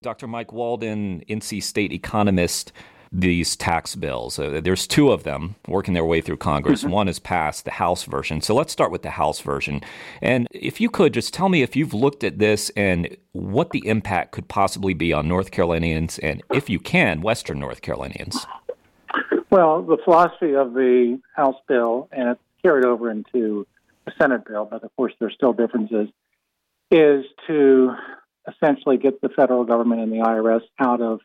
Dr. Mike Walden, NC State economist, these tax bills. Uh, there's two of them working their way through Congress. Mm-hmm. One has passed the House version. So let's start with the House version. And if you could just tell me if you've looked at this and what the impact could possibly be on North Carolinians and, if you can, Western North Carolinians. Well, the philosophy of the House bill, and it's carried over into the Senate bill, but of course there's still differences, is to essentially get the federal government and the IRS out of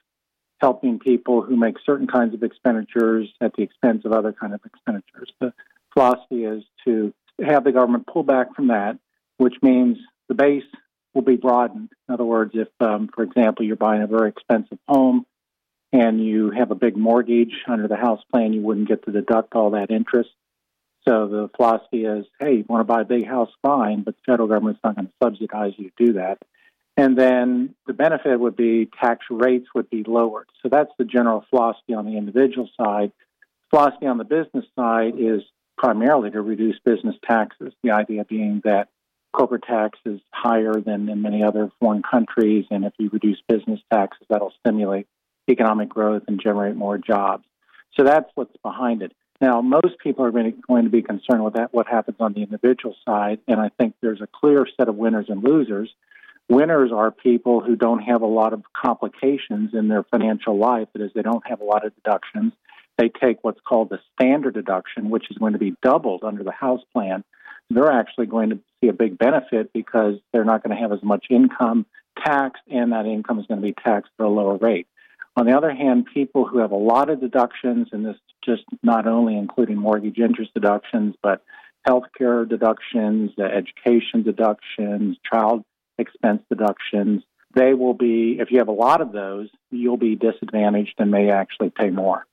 helping people who make certain kinds of expenditures at the expense of other kind of expenditures. The philosophy is to have the government pull back from that, which means the base will be broadened. In other words, if, um, for example, you're buying a very expensive home and you have a big mortgage under the house plan, you wouldn't get to deduct all that interest. So the philosophy is, hey, you want to buy a big house, fine, but the federal government's not going to subsidize you to do that. And then the benefit would be tax rates would be lowered. So that's the general philosophy on the individual side. Philosophy on the business side is primarily to reduce business taxes. The idea being that corporate tax is higher than in many other foreign countries, and if you reduce business taxes, that'll stimulate economic growth and generate more jobs. So that's what's behind it. Now, most people are going to be concerned with that, what happens on the individual side, and I think there's a clear set of winners and losers. Winners are people who don't have a lot of complications in their financial life. That is, they don't have a lot of deductions. They take what's called the standard deduction, which is going to be doubled under the House plan. They're actually going to see a big benefit because they're not going to have as much income taxed, and that income is going to be taxed at a lower rate. On the other hand, people who have a lot of deductions, and this just not only including mortgage interest deductions, but healthcare deductions, education deductions, child expense deductions. They will be, if you have a lot of those, you'll be disadvantaged and may actually pay more.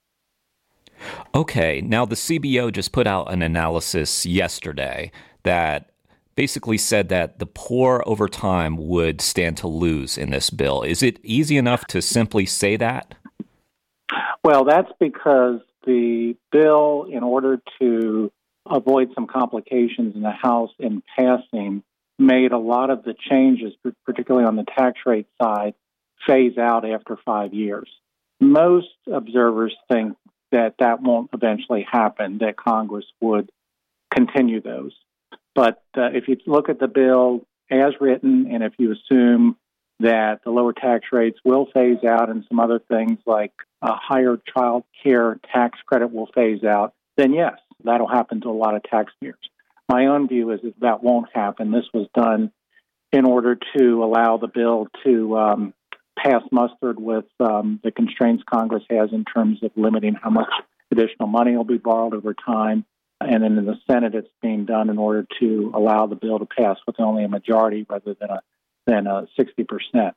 Okay, now the CBO just put out an analysis yesterday that basically said that the poor over time would stand to lose in this bill. Is it easy enough to simply say that? Well, that's because the bill, in order to avoid some complications in the House in passing, made a lot of the changes, particularly on the tax rate side, phase out after five years. Most observers think that that won't eventually happen, that Congress would continue those. But uh, if you look at the bill as written, and if you assume that the lower tax rates will phase out and some other things like a higher child care tax credit will phase out, then yes, that'll happen to a lot of taxpayers. My own view is that that won't happen. This was done in order to allow the bill to um, pass mustered with um, the constraints Congress has in terms of limiting how much additional money will be borrowed over time. And then in the Senate, it's being done in order to allow the bill to pass with only a majority rather than a than a 60%.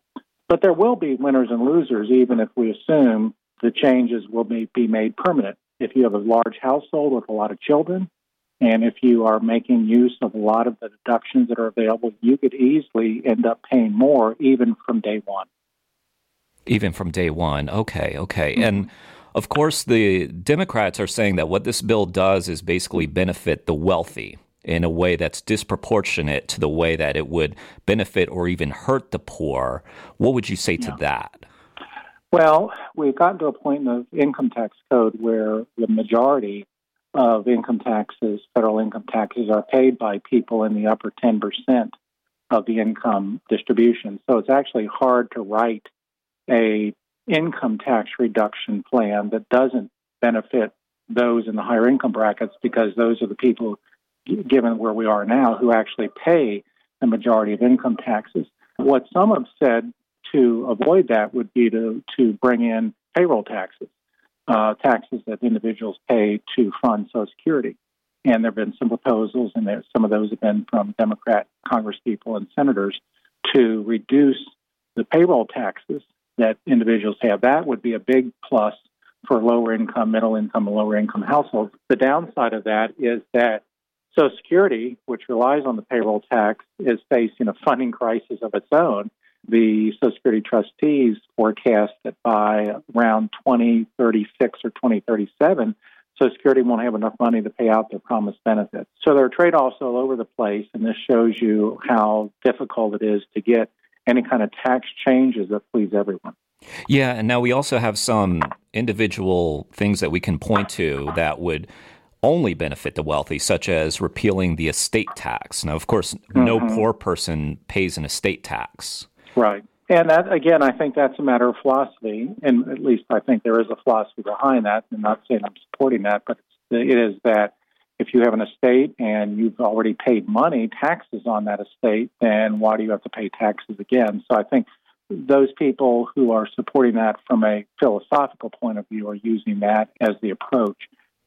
But there will be winners and losers, even if we assume the changes will be, be made permanent. If you have a large household with a lot of children, and if you are making use of a lot of the deductions that are available, you could easily end up paying more even from day one. Even from day one. Okay, okay. Mm-hmm. And of course, the Democrats are saying that what this bill does is basically benefit the wealthy in a way that's disproportionate to the way that it would benefit or even hurt the poor. What would you say yeah. to that? Well, we've gotten to a point in the income tax code where the majority of income taxes, federal income taxes, are paid by people in the upper 10% of the income distribution. So it's actually hard to write a income tax reduction plan that doesn't benefit those in the higher income brackets because those are the people, given where we are now, who actually pay the majority of income taxes. What some have said to avoid that would be to, to bring in payroll taxes, uh, taxes that individuals pay to fund Social Security. And there have been some proposals, and there, some of those have been from Democrat congresspeople and senators to reduce the payroll taxes that individuals have. That would be a big plus for lower income, middle income, and lower income households. The downside of that is that Social Security, which relies on the payroll tax, is facing a funding crisis of its own. The Social Security trustees forecast that by around 2036 or 2037, Social Security won't have enough money to pay out their promised benefits. So there are trade offs all over the place, and this shows you how difficult it is to get any kind of tax changes that please everyone. Yeah, and now we also have some individual things that we can point to that would only benefit the wealthy, such as repealing the estate tax. Now, of course, mm-hmm. no poor person pays an estate tax. Right. And that, again, I think that's a matter of philosophy, and at least I think there is a philosophy behind that. I'm not saying I'm supporting that, but it is that if you have an estate and you've already paid money, taxes on that estate, then why do you have to pay taxes again? So I think those people who are supporting that from a philosophical point of view are using that as the approach.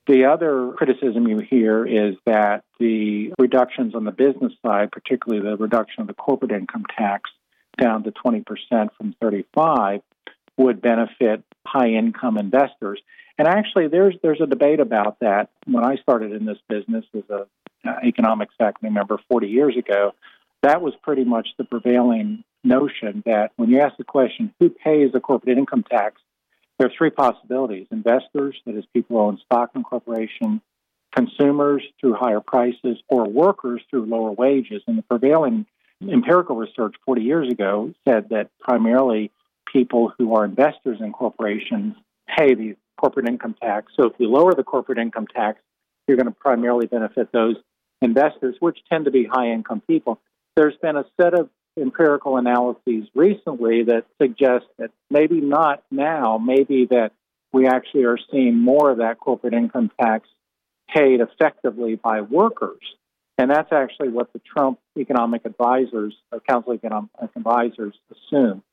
The other criticism you hear is that the reductions on the business side, particularly the reduction of the corporate income tax down to 20% from 35, would benefit high income investors. And actually, there's there's a debate about that. When I started in this business as a uh, economics faculty member 40 years ago, that was pretty much the prevailing notion that when you ask the question, who pays the corporate income tax, there are three possibilities investors, that is, people who own stock in corporation, consumers through higher prices, or workers through lower wages. And the prevailing empirical research 40 years ago said that primarily people who are investors in corporations pay the corporate income tax. So if you lower the corporate income tax, you're going to primarily benefit those investors, which tend to be high income people. There's been a set of empirical analyses recently that suggest that maybe not now, maybe that we actually are seeing more of that corporate income tax paid effectively by workers. And that's actually what the Trump economic advisors, or Council of Economic Advisors, assume.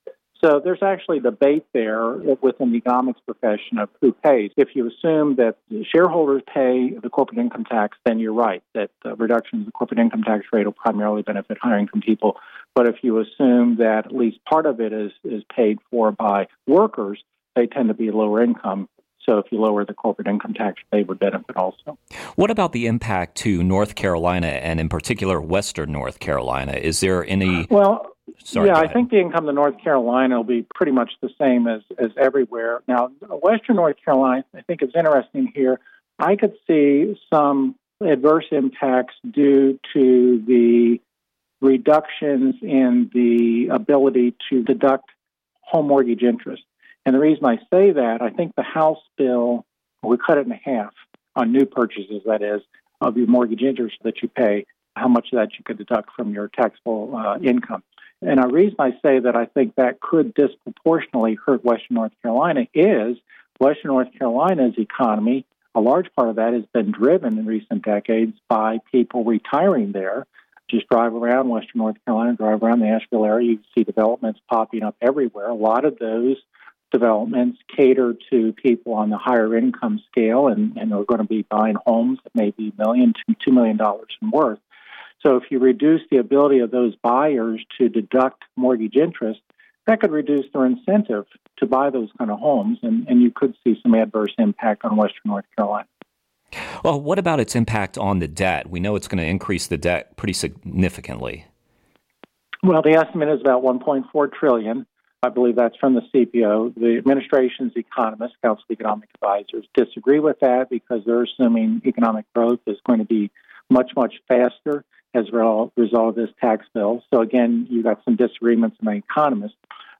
So there's actually debate there within the economics profession of who pays. If you assume that shareholders pay the corporate income tax, then you're right that the reduction in the corporate income tax rate will primarily benefit higher income people. But if you assume that at least part of it is, is paid for by workers, they tend to be lower income. So if you lower the corporate income tax, they would benefit also. What about the impact to North Carolina and in particular Western North Carolina? Is there any well Sorry, yeah, I think the income to North Carolina will be pretty much the same as, as everywhere. Now, Western North Carolina, I think it's interesting here. I could see some adverse impacts due to the reductions in the ability to deduct home mortgage interest. And the reason I say that, I think the House bill, we cut it in half on new purchases, that is, of your mortgage interest that you pay, how much of that you could deduct from your taxable uh, income. And the reason I say that I think that could disproportionately hurt Western North Carolina is Western North Carolina's economy, a large part of that has been driven in recent decades by people retiring there. Just drive around Western North Carolina, drive around the Asheville area, you see developments popping up everywhere. A lot of those developments cater to people on the higher income scale and, and are going to be buying homes that may be million to two million dollars in worth. So if you reduce the ability of those buyers to deduct mortgage interest, that could reduce their incentive to buy those kind of homes, and, and you could see some adverse impact on Western North Carolina. Well, what about its impact on the debt? We know it's going to increase the debt pretty significantly. Well, the estimate is about 1.4 trillion. I believe that's from the CBO. The administration's economists, Council of Economic Advisors, disagree with that because they're assuming economic growth is going to be much, much faster as a result of this tax bill. So again, you got some disagreements among economists,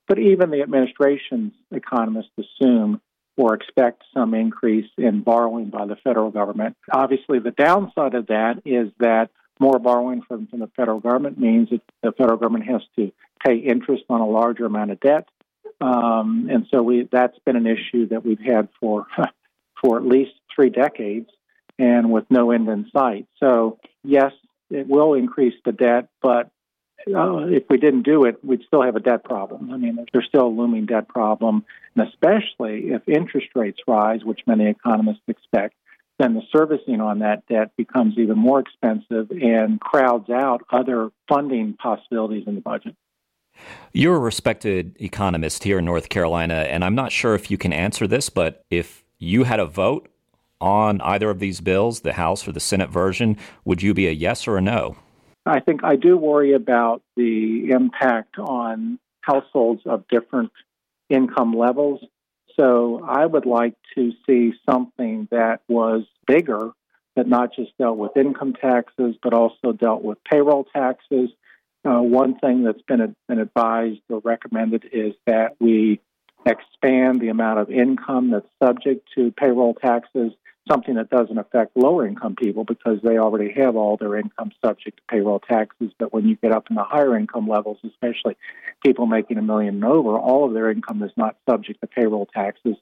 but even the administration's economists assume or expect some increase in borrowing by the federal government. Obviously, the downside of that is that more borrowing from, from the federal government means that the federal government has to pay interest on a larger amount of debt. Um, and so we, that's been an issue that we've had for for at least three decades, and with no end in sight. So yes, it will increase the debt, but uh, if we didn't do it, we'd still have a debt problem. I mean, there's still a looming debt problem, and especially if interest rates rise, which many economists expect, then the servicing on that debt becomes even more expensive and crowds out other funding possibilities in the budget. You're a respected economist here in North Carolina, and I'm not sure if you can answer this, but if you had a vote on either of these bills, the House or the Senate version, would you be a yes or a no? I think I do worry about the impact on households of different income levels. So I would like to see something that was bigger, that not just dealt with income taxes, but also dealt with payroll taxes, Uh, one thing that's been, been advised or recommended is that we expand the amount of income that's subject to payroll taxes, something that doesn't affect lower income people because they already have all their income subject to payroll taxes. But when you get up in the higher income levels, especially people making a million and over, all of their income is not subject to payroll taxes.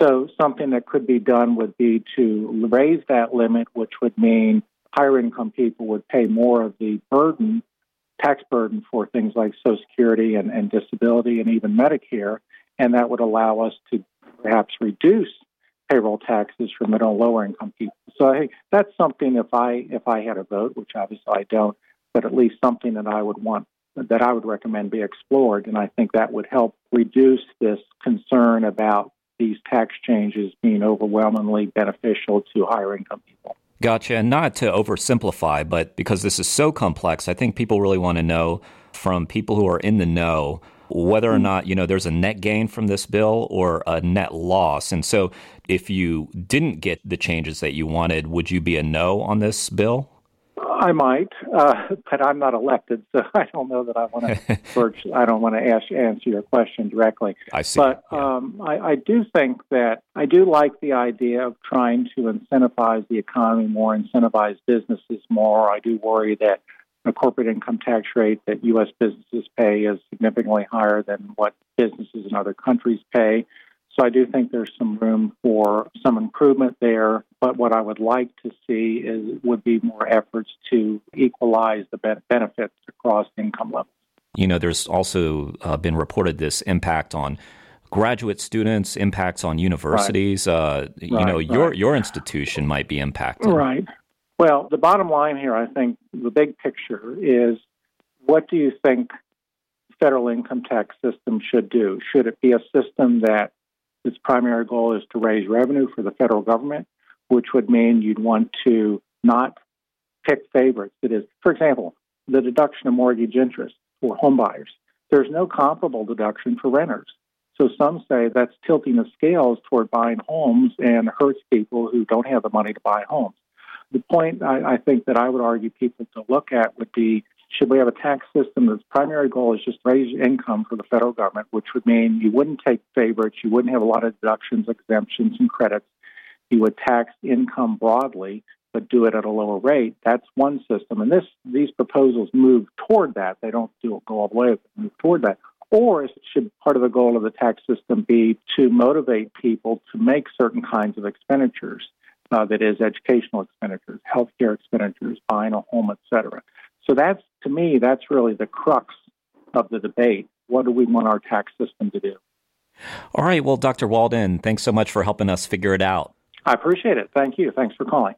So something that could be done would be to raise that limit, which would mean higher income people would pay more of the burden, tax burden for things like Social Security and, and disability and even Medicare and that would allow us to perhaps reduce payroll taxes for middle and lower income people. So that's something if I if I had a vote, which obviously I don't, but at least something that I would want that I would recommend be explored, and I think that would help reduce this concern about these tax changes being overwhelmingly beneficial to higher income people. Gotcha. And not to oversimplify, but because this is so complex, I think people really want to know from people who are in the know whether or not you know there's a net gain from this bill or a net loss. And so, if you didn't get the changes that you wanted, would you be a no on this bill? I might, uh, but I'm not elected, so I don't know that I want to. I don't want to ask, answer your question directly. I see. But yeah. um, I, I do think that I do like the idea of trying to incentivize the economy more, incentivize businesses more. I do worry that the corporate income tax rate that U.S. businesses pay is significantly higher than what businesses in other countries pay. So I do think there's some room for some improvement there. But what I would like to see is would be more efforts to equalize the benefits across income levels. You know, there's also uh, been reported this impact on graduate students, impacts on universities. Right. Uh, you right, know, your your institution might be impacted. Right. Well, the bottom line here, I think, the big picture is what do you think federal income tax system should do? Should it be a system that its primary goal is to raise revenue for the federal government, which would mean you'd want to not pick favorites? It is, for example, the deduction of mortgage interest for homebuyers. There's no comparable deduction for renters. So some say that's tilting the scales toward buying homes and hurts people who don't have the money to buy homes. The point I, I think that I would argue people to look at would be should we have a tax system that's primary goal is just raise income for the federal government, which would mean you wouldn't take favorites, you wouldn't have a lot of deductions, exemptions, and credits. You would tax income broadly, but do it at a lower rate. That's one system, and this these proposals move toward that. They don't do go all the way, but move toward that. Or should part of the goal of the tax system be to motivate people to make certain kinds of expenditures? Uh, that is educational expenditures, healthcare expenditures, buying a home, etc. So that's to me, that's really the crux of the debate. What do we want our tax system to do? All right. Well, Dr. Walden, thanks so much for helping us figure it out. I appreciate it. Thank you. Thanks for calling.